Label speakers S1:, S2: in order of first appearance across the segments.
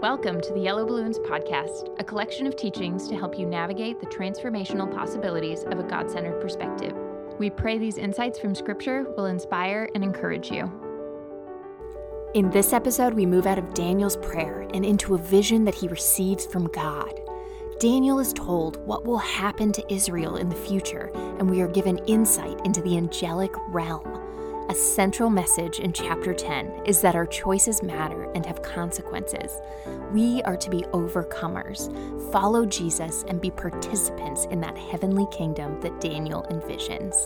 S1: Welcome to the Yellow Balloons Podcast, a collection of teachings to help you navigate the transformational possibilities of a God centered perspective. We pray these insights from Scripture will inspire and encourage you.
S2: In this episode, we move out of Daniel's prayer and into a vision that he receives from God. Daniel is told what will happen to Israel in the future, and we are given insight into the angelic realm. A central message in chapter 10 is that our choices matter and have consequences. We are to be overcomers, follow Jesus, and be participants in that heavenly kingdom that Daniel envisions.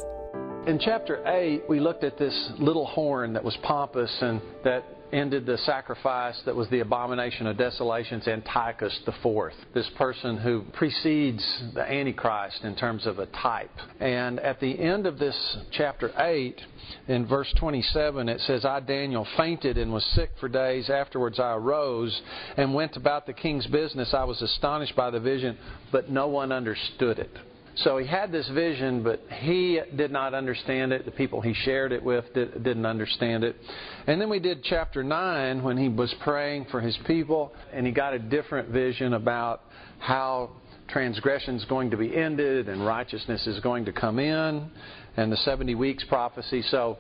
S3: In chapter 8, we looked at this little horn that was pompous and that ended the sacrifice that was the abomination of desolations, Antiochus IV, this person who precedes the Antichrist in terms of a type. And at the end of this chapter 8, in verse 27, it says, I, Daniel, fainted and was sick for days. Afterwards I arose and went about the king's business. I was astonished by the vision, but no one understood it. So he had this vision, but he did not understand it. The people he shared it with did, not understand it. And then we did chapter 9 when he was praying for his people, and he got a different vision about how transgression is going to be ended and righteousness is going to come in, and the 70 weeks prophecy. So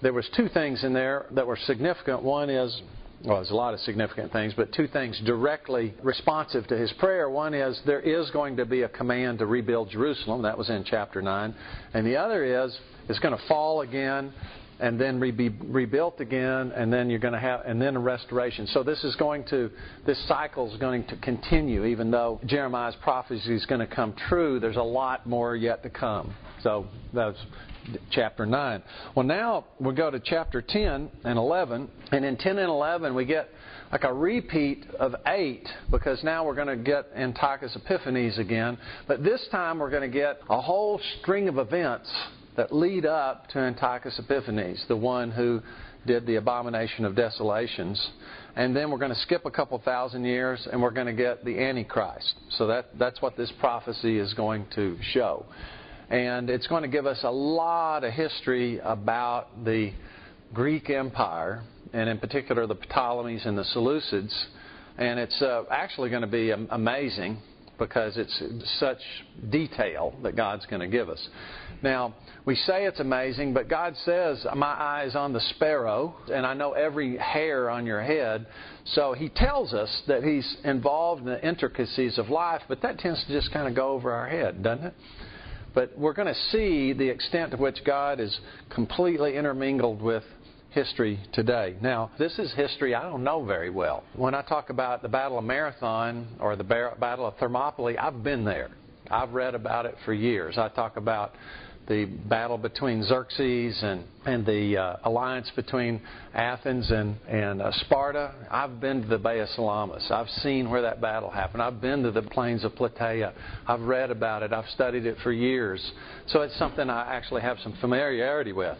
S3: there was two things in there that were significant. One is well, there's a lot of significant things, but two things directly responsive to his prayer. One is there is going to be a command to rebuild Jerusalem. That was in chapter 9. And the other is it's going to fall again and then be rebuilt again, and then you're going to have, and then a restoration. So this is going to, this cycle is going to continue, even though Jeremiah's prophecy is going to come true. There's a lot more yet to come. So that's chapter 9. Well, now we go to chapter 10 and 11. And in 10 and 11, we get like a repeat of 8 because now we're going to get Antiochus Epiphanes again. But this time we're going to get a whole string of events that lead up to Antiochus Epiphanes, the one who did the abomination of desolations. And then we're going to skip a couple thousand years and we're going to get the Antichrist. So that, that's what this prophecy is going to show. And it's going to give us a lot of history about the Greek Empire, and in particular the Ptolemies and the Seleucids. And it's uh, actually going to be amazing because it's such detail that God's going to give us. Now, we say it's amazing, but God says, My eye is on the sparrow, and I know every hair on your head. So He tells us that He's involved in the intricacies of life, but that tends to just kind of go over our head, doesn't it? But we're going to see the extent to which God is completely intermingled with history today. Now, this is history I don't know very well. When I talk about the Battle of Marathon or the Battle of Thermopylae, I've been there. I've read about it for years. I talk about the battle between Xerxes and, and the uh, alliance between Athens and, and uh, Sparta. I've been to the Bay of Salamis. I've seen where that battle happened. I've been to the plains of Plataea. I've read about it. I've studied it for years. So it's something I actually have some familiarity with.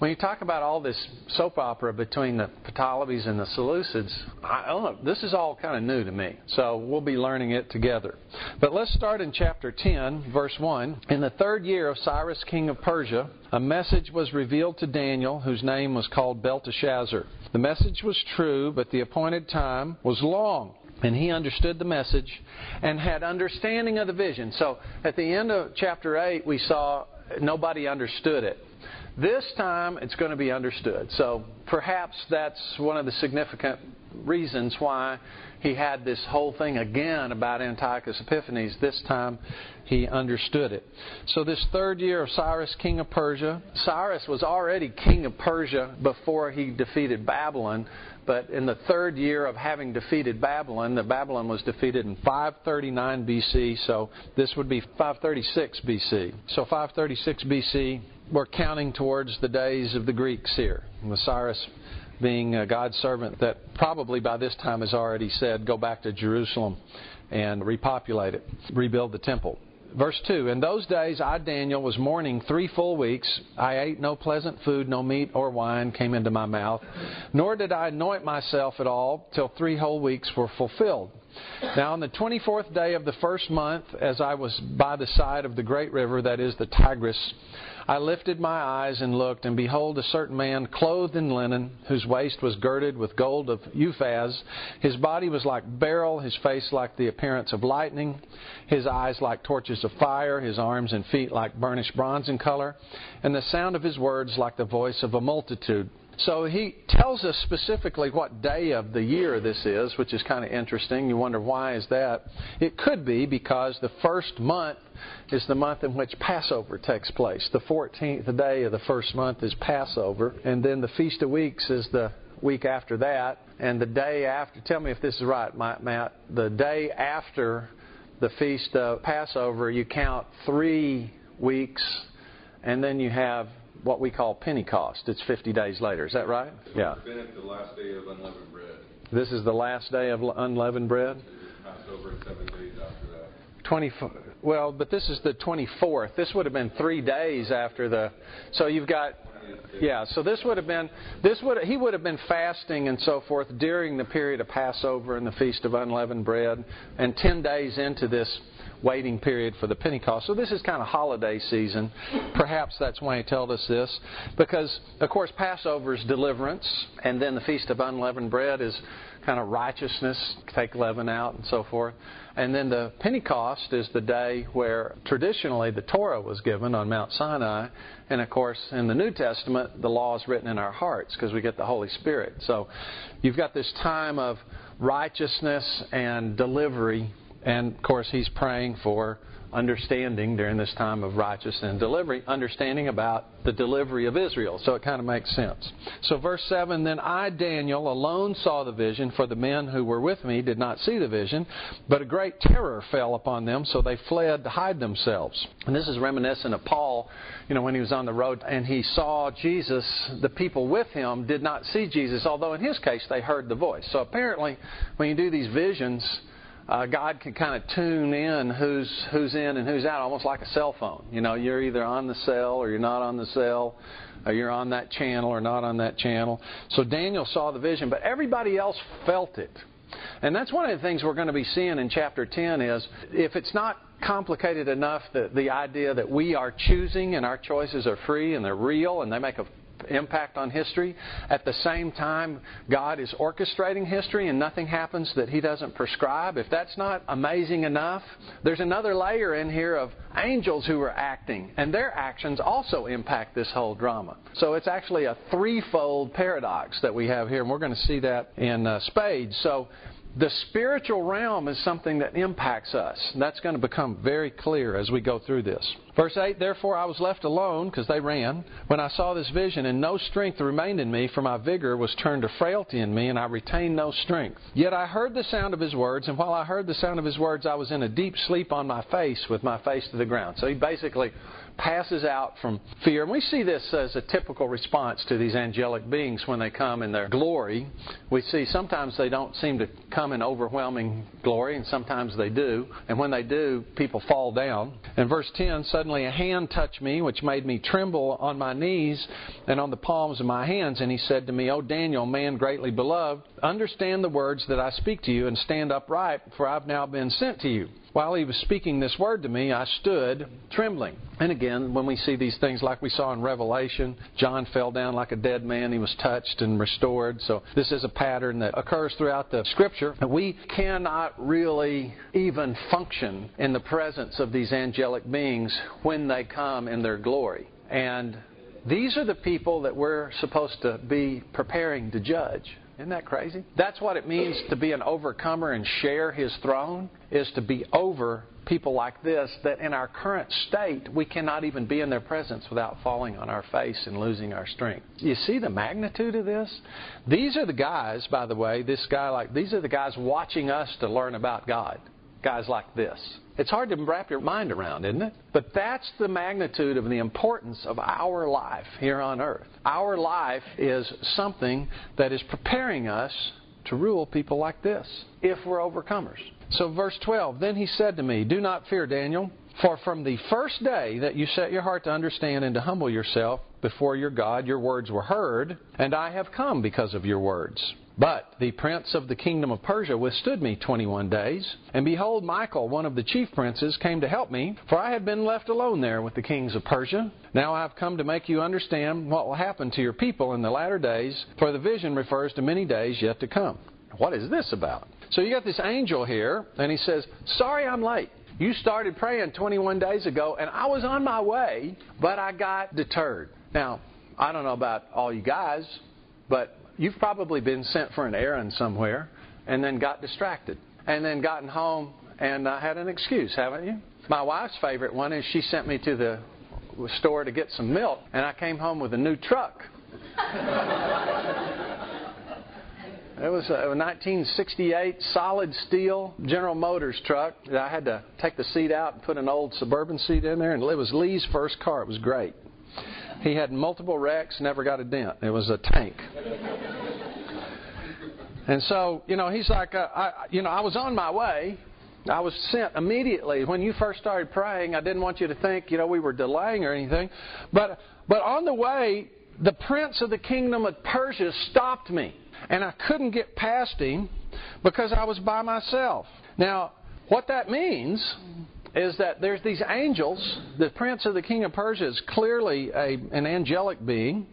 S3: When you talk about all this soap opera between the Ptolemies and the Seleucids, I don't know, this is all kind of new to me. So we'll be learning it together. But let's start in chapter 10, verse 1. In the third year of Cyrus, king of Persia, a message was revealed to Daniel, whose name was called Belteshazzar. The message was true, but the appointed time was long. And he understood the message and had understanding of the vision. So at the end of chapter 8, we saw nobody understood it. This time it's going to be understood. So perhaps that's one of the significant reasons why he had this whole thing again about Antiochus Epiphanes. This time he understood it. So, this third year of Cyrus, king of Persia, Cyrus was already king of Persia before he defeated Babylon. But in the third year of having defeated Babylon, the Babylon was defeated in 539 BC, so this would be 536 BC. So 536 BC, we're counting towards the days of the Greeks here. Cyrus being a God's servant that probably by this time has already said, Go back to Jerusalem and repopulate it, rebuild the temple. Verse 2 In those days I, Daniel, was mourning three full weeks. I ate no pleasant food, no meat or wine came into my mouth, nor did I anoint myself at all till three whole weeks were fulfilled. Now, on the 24th day of the first month, as I was by the side of the great river, that is the Tigris, I lifted my eyes and looked, and behold, a certain man clothed in linen, whose waist was girded with gold of Uphaz. His body was like beryl, his face like the appearance of lightning, his eyes like torches of fire, his arms and feet like burnished bronze in color, and the sound of his words like the voice of a multitude. So he tells us specifically what day of the year this is, which is kind of interesting. You wonder why is that? It could be because the first month is the month in which Passover takes place. The 14th day of the first month is Passover, and then the Feast of Weeks is the week after that, and the day after. Tell me if this is right, Matt. The day after the feast of Passover, you count three weeks, and then you have what we call Pentecost. It's 50 days later. Is that right?
S4: Yeah. the last day of unleavened bread.
S3: This is the last day of unleavened bread?
S4: Passover seven days after that.
S3: 20, well, but this is the 24th. This would have been three days after the. So you've got. Yeah, so this would have been this would he would have been fasting and so forth during the period of Passover and the feast of unleavened bread, and ten days into this waiting period for the Pentecost. So this is kind of holiday season. Perhaps that's why he told us this. Because, of course, Passover is deliverance, and then the Feast of Unleavened Bread is kind of righteousness, take leaven out and so forth. And then the Pentecost is the day where traditionally the Torah was given on Mount Sinai. And of course, in the New Testament, the law is written in our hearts because we get the Holy Spirit. So you've got this time of righteousness and delivery and of course, he's praying for understanding during this time of righteousness and delivery, understanding about the delivery of Israel. So it kind of makes sense. So, verse 7 Then I, Daniel, alone saw the vision, for the men who were with me did not see the vision, but a great terror fell upon them, so they fled to hide themselves. And this is reminiscent of Paul, you know, when he was on the road and he saw Jesus, the people with him did not see Jesus, although in his case they heard the voice. So apparently, when you do these visions, uh, God can kind of tune in who's who's in and who's out, almost like a cell phone. You know, you're either on the cell or you're not on the cell, or you're on that channel or not on that channel. So Daniel saw the vision, but everybody else felt it. And that's one of the things we're going to be seeing in chapter 10 is if it's not complicated enough that the idea that we are choosing and our choices are free and they're real and they make a impact on history. At the same time, God is orchestrating history and nothing happens that He doesn't prescribe. If that's not amazing enough, there's another layer in here of angels who are acting, and their actions also impact this whole drama. So it's actually a threefold paradox that we have here, and we're going to see that in uh, spades. So the spiritual realm is something that impacts us. That's going to become very clear as we go through this. Verse 8 Therefore I was left alone, because they ran, when I saw this vision, and no strength remained in me, for my vigor was turned to frailty in me, and I retained no strength. Yet I heard the sound of his words, and while I heard the sound of his words, I was in a deep sleep on my face, with my face to the ground. So he basically passes out from fear. And we see this as a typical response to these angelic beings when they come in their glory. We see sometimes they don't seem to come in overwhelming glory, and sometimes they do. And when they do, people fall down. In verse 10, suddenly a hand touched me, which made me tremble on my knees and on the palms of my hands. And he said to me, O Daniel, man greatly beloved, understand the words that I speak to you and stand upright, for I've now been sent to you. While he was speaking this word to me, I stood trembling. And again, when we see these things like we saw in Revelation, John fell down like a dead man. He was touched and restored. So this is a pattern that occurs throughout the Scripture. We cannot really even function in the presence of these angelic beings when they come in their glory. And these are the people that we're supposed to be preparing to judge. Isn't that crazy? That's what it means to be an overcomer and share his throne, is to be over people like this that in our current state we cannot even be in their presence without falling on our face and losing our strength. You see the magnitude of this? These are the guys, by the way, this guy like these are the guys watching us to learn about God. Guys like this. It's hard to wrap your mind around, isn't it? But that's the magnitude of the importance of our life here on earth. Our life is something that is preparing us to rule people like this if we're overcomers. So, verse 12 Then he said to me, Do not fear, Daniel. For from the first day that you set your heart to understand and to humble yourself before your God, your words were heard, and I have come because of your words. But the prince of the kingdom of Persia withstood me twenty one days. And behold, Michael, one of the chief princes, came to help me, for I had been left alone there with the kings of Persia. Now I have come to make you understand what will happen to your people in the latter days, for the vision refers to many days yet to come. What is this about? So you got this angel here, and he says, Sorry I'm late. You started praying 21 days ago, and I was on my way, but I got deterred. Now, I don't know about all you guys, but you've probably been sent for an errand somewhere and then got distracted and then gotten home and uh, had an excuse, haven't you? My wife's favorite one is she sent me to the store to get some milk, and I came home with a new truck. It was a 1968 solid steel General Motors truck. I had to take the seat out and put an old Suburban seat in there, and it was Lee's first car. It was great. He had multiple wrecks, never got a dent. It was a tank. And so, you know, he's like, uh, I, you know, I was on my way. I was sent immediately when you first started praying. I didn't want you to think, you know, we were delaying or anything, but but on the way, the prince of the kingdom of Persia stopped me and I couldn't get past him because I was by myself. Now, what that means is that there's these angels. The prince of the king of Persia is clearly a, an angelic being.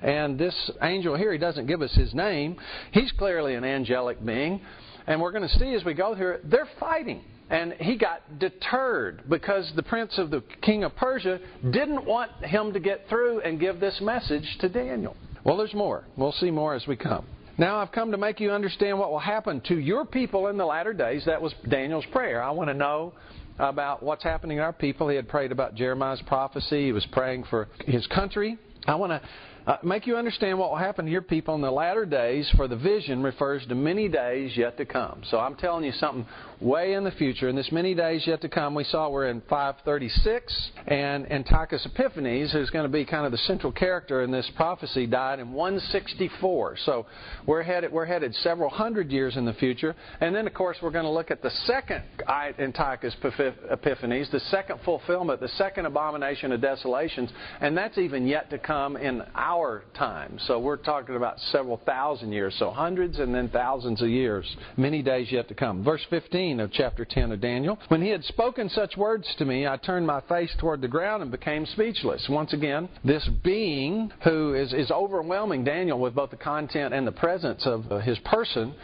S3: And this angel here, he doesn't give us his name. He's clearly an angelic being. And we're going to see as we go through it, they're fighting. And he got deterred because the prince of the king of Persia didn't want him to get through and give this message to Daniel. Well, there's more. We'll see more as we come. Now I've come to make you understand what will happen to your people in the latter days. That was Daniel's prayer. I want to know about what's happening to our people. He had prayed about Jeremiah's prophecy. He was praying for his country. I want to uh, make you understand what will happen to your people in the latter days, for the vision refers to many days yet to come. So I'm telling you something way in the future. In this many days yet to come, we saw we're in 536, and Antiochus Epiphanes, who's going to be kind of the central character in this prophecy, died in 164. So we're headed we're headed several hundred years in the future, and then of course we're going to look at the second Antiochus Epiphanes, the second fulfillment, the second abomination of desolations, and that's even yet to come in our time. So we're talking about several thousand years, so hundreds and then thousands of years, many days yet to come. Verse 15 of chapter 10 of Daniel. When he had spoken such words to me, I turned my face toward the ground and became speechless. Once again, this being who is, is overwhelming Daniel with both the content and the presence of uh, his person,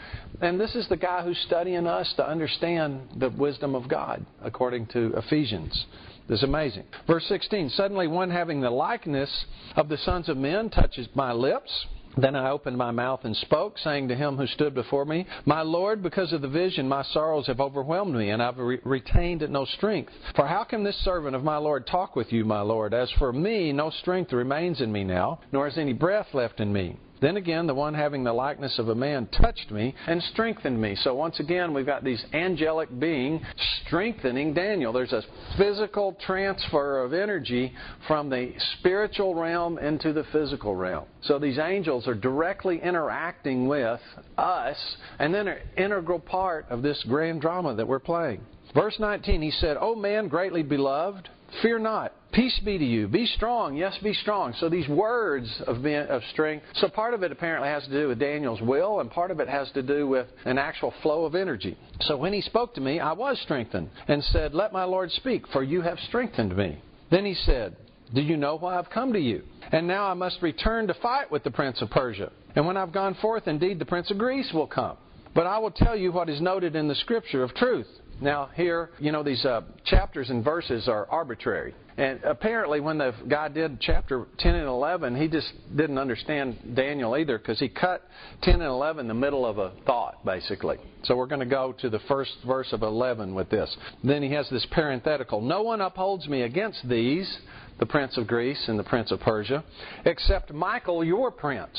S3: and this is the guy who's studying us to understand the wisdom of God, according to Ephesians. This is amazing. Verse 16 Suddenly, one having the likeness of the sons of men touches my lips. Then I opened my mouth and spoke, saying to him who stood before me, My Lord, because of the vision, my sorrows have overwhelmed me, and I've re- retained no strength. For how can this servant of my Lord talk with you, my Lord? As for me, no strength remains in me now, nor is any breath left in me. Then again, the one having the likeness of a man touched me and strengthened me. So once again, we've got these angelic being strengthening Daniel. There's a physical transfer of energy from the spiritual realm into the physical realm. So these angels are directly interacting with us and then an integral part of this grand drama that we're playing. Verse 19, he said, O man greatly beloved, fear not. Peace be to you. Be strong. Yes, be strong. So these words of, being, of strength. So part of it apparently has to do with Daniel's will, and part of it has to do with an actual flow of energy. So when he spoke to me, I was strengthened, and said, Let my Lord speak, for you have strengthened me. Then he said, Do you know why I've come to you? And now I must return to fight with the prince of Persia. And when I've gone forth, indeed the prince of Greece will come. But I will tell you what is noted in the scripture of truth. Now, here, you know, these uh, chapters and verses are arbitrary. And apparently, when the guy did chapter 10 and 11, he just didn't understand Daniel either because he cut 10 and 11 in the middle of a thought, basically. So we're going to go to the first verse of 11 with this. Then he has this parenthetical No one upholds me against these, the prince of Greece and the prince of Persia, except Michael, your prince.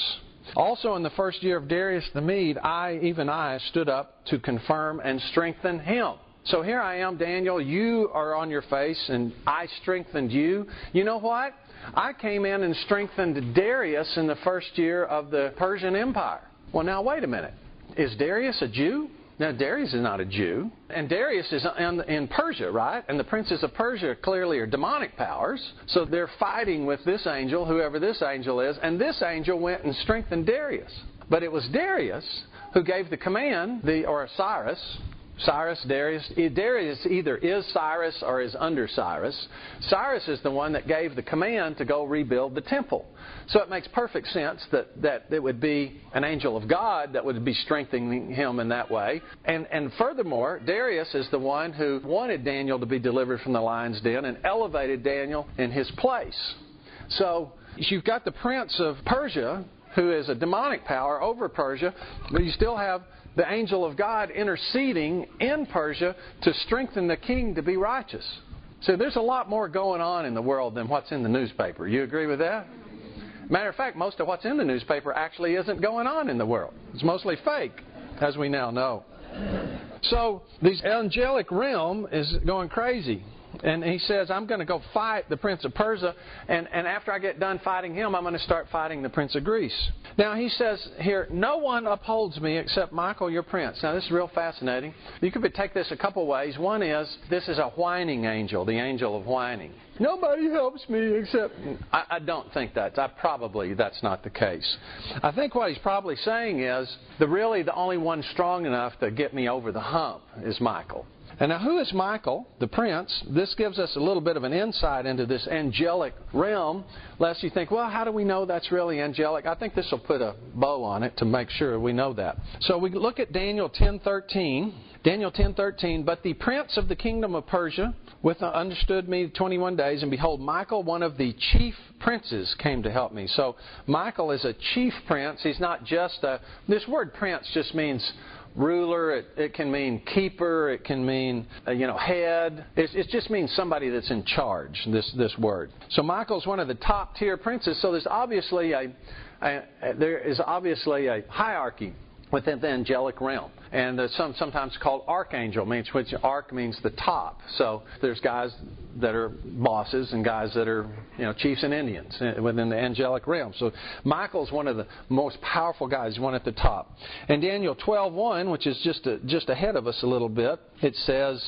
S3: Also, in the first year of Darius the Mede, I, even I, stood up to confirm and strengthen him. So here I am, Daniel. You are on your face, and I strengthened you. You know what? I came in and strengthened Darius in the first year of the Persian Empire. Well, now, wait a minute. Is Darius a Jew? Now, Darius is not a Jew. And Darius is in, Persia, right? And the princes of Persia clearly are demonic powers. So they're fighting with this angel, whoever this angel is. And this angel went and strengthened Darius. But it was Darius who gave the command, the, or Cyrus, Cyrus, Darius. Darius either is Cyrus or is under Cyrus. Cyrus is the one that gave the command to go rebuild the temple. So it makes perfect sense that, that it would be an angel of God that would be strengthening him in that way. And, and furthermore, Darius is the one who wanted Daniel to be delivered from the lion's den and elevated Daniel in his place. So you've got the prince of Persia, who is a demonic power over Persia, but you still have the angel of God interceding in Persia to strengthen the king to be righteous. So there's a lot more going on in the world than what's in the newspaper. You agree with that? Matter of fact, most of what's in the newspaper actually isn't going on in the world. It's mostly fake, as we now know. So this angelic realm is going crazy. And he says, I'm going to go fight the prince of Persia, and, and after I get done fighting him, I'm going to start fighting the prince of Greece. Now, he says here, No one upholds me except Michael, your prince. Now, this is real fascinating. You could take this a couple ways. One is, this is a whining angel, the angel of whining. Nobody helps me except. I, I don't think that. I probably that's not the case. I think what he's probably saying is the really the only one strong enough to get me over the hump is Michael. And now, who is Michael, the prince? This gives us a little bit of an insight into this angelic realm, lest you think, well, how do we know that's really angelic? I think this will put a bow on it to make sure we know that. So we look at Daniel 10:13. Daniel 10:13, but the prince of the kingdom of Persia with uh, understood me 21 days, and behold, Michael, one of the chief princes, came to help me. So Michael is a chief prince. He's not just a. This word prince just means ruler. It, it can mean keeper. It can mean uh, you know head. It, it just means somebody that's in charge. This this word. So Michael's one of the top tier princes. So there's obviously a, a, a there is obviously a hierarchy within the angelic realm. And uh, some, sometimes called archangel, means which arch means the top. So there's guys that are bosses and guys that are you know chiefs and Indians uh, within the angelic realm. So Michael's one of the most powerful guys, one at the top. And Daniel 12:1, which is just a, just ahead of us a little bit, it says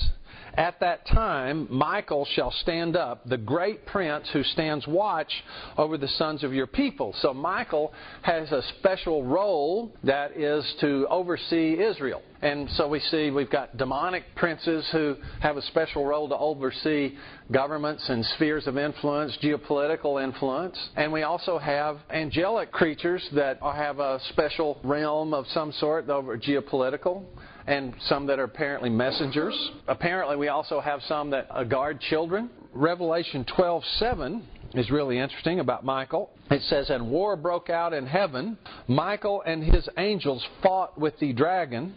S3: at that time, Michael shall stand up, the great prince who stands watch over the sons of your people. So Michael has a special role that is to oversee Israel. And so we see we've got demonic princes who have a special role to oversee governments and spheres of influence, geopolitical influence. And we also have angelic creatures that have a special realm of some sort over geopolitical and some that are apparently messengers. Apparently, we also have some that uh, guard children. Revelation 12:7 is really interesting about Michael. It says, And war broke out in heaven. Michael and his angels fought with the dragon,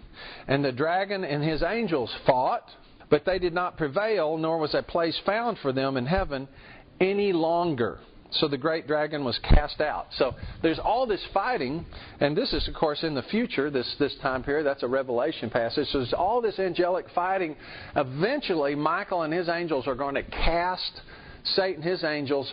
S3: and the dragon and his angels fought, but they did not prevail, nor was a place found for them in heaven any longer. So the great dragon was cast out. So there's all this fighting, and this is, of course, in the future, this, this time period. That's a Revelation passage. So there's all this angelic fighting. Eventually, Michael and his angels are going to cast Satan, his angels,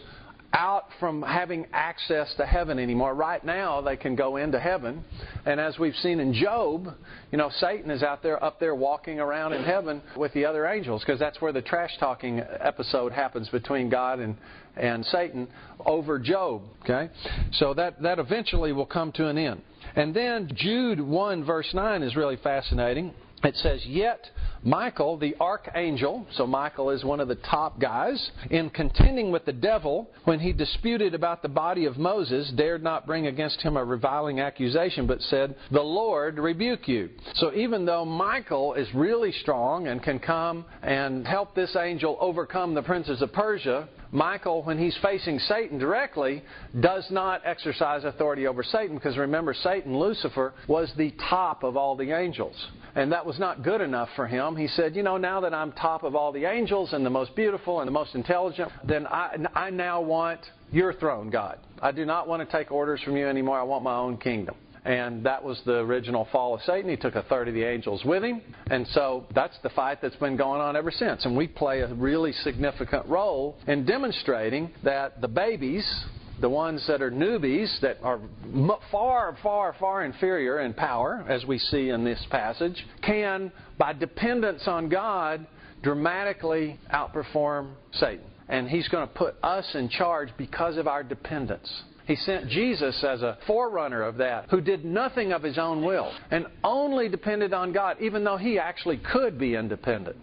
S3: out from having access to heaven anymore. Right now, they can go into heaven. And as we've seen in Job, you know, Satan is out there, up there walking around in heaven with the other angels because that's where the trash talking episode happens between God and, and Satan over Job. Okay? So that, that eventually will come to an end. And then Jude 1, verse 9 is really fascinating. It says, Yet Michael, the archangel, so Michael is one of the top guys, in contending with the devil when he disputed about the body of Moses, dared not bring against him a reviling accusation, but said, The Lord rebuke you. So even though Michael is really strong and can come and help this angel overcome the princes of Persia, Michael, when he's facing Satan directly, does not exercise authority over Satan because remember, Satan, Lucifer, was the top of all the angels. And that was not good enough for him. He said, You know, now that I'm top of all the angels and the most beautiful and the most intelligent, then I, I now want your throne, God. I do not want to take orders from you anymore. I want my own kingdom. And that was the original fall of Satan. He took a third of the angels with him. And so that's the fight that's been going on ever since. And we play a really significant role in demonstrating that the babies the ones that are newbies, that are far, far, far inferior in power, as we see in this passage, can, by dependence on God, dramatically outperform Satan. And he's going to put us in charge because of our dependence. He sent Jesus as a forerunner of that, who did nothing of his own will and only depended on God, even though he actually could be independent.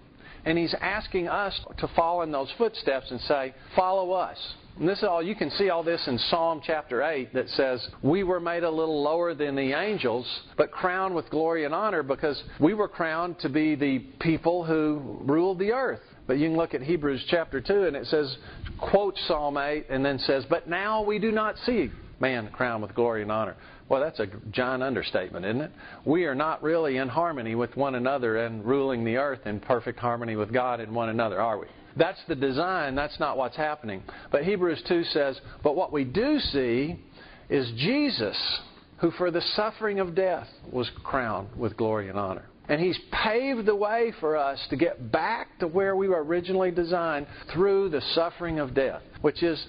S3: And he's asking us to follow in those footsteps and say, Follow us. And this is all you can see all this in Psalm chapter 8 that says, We were made a little lower than the angels, but crowned with glory and honor because we were crowned to be the people who ruled the earth. But you can look at Hebrews chapter 2 and it says, quotes Psalm 8 and then says, But now we do not see man crowned with glory and honor. Well, that's a giant understatement, isn't it? We are not really in harmony with one another and ruling the earth in perfect harmony with God and one another, are we? That's the design, that's not what's happening. But Hebrews 2 says, But what we do see is Jesus, who for the suffering of death was crowned with glory and honor. And He's paved the way for us to get back to where we were originally designed through the suffering of death, which is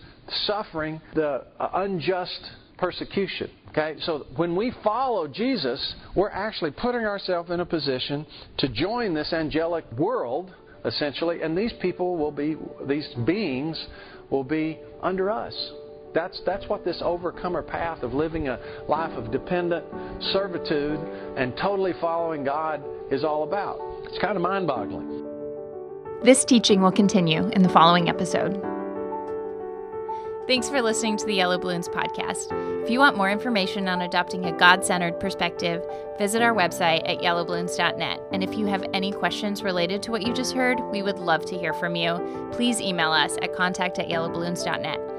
S3: suffering the uh, unjust persecution. Okay, so when we follow Jesus, we're actually putting ourselves in a position to join this angelic world, essentially, and these people will be, these beings will be under us. That's, that's what this overcomer path of living a life of dependent servitude and totally following God is all about. It's kind of mind boggling.
S1: This teaching will continue in the following episode. Thanks for listening to the Yellow Balloons podcast. If you want more information on adopting a God centered perspective, visit our website at yellowballoons.net. And if you have any questions related to what you just heard, we would love to hear from you. Please email us at contact at yellowballoons.net.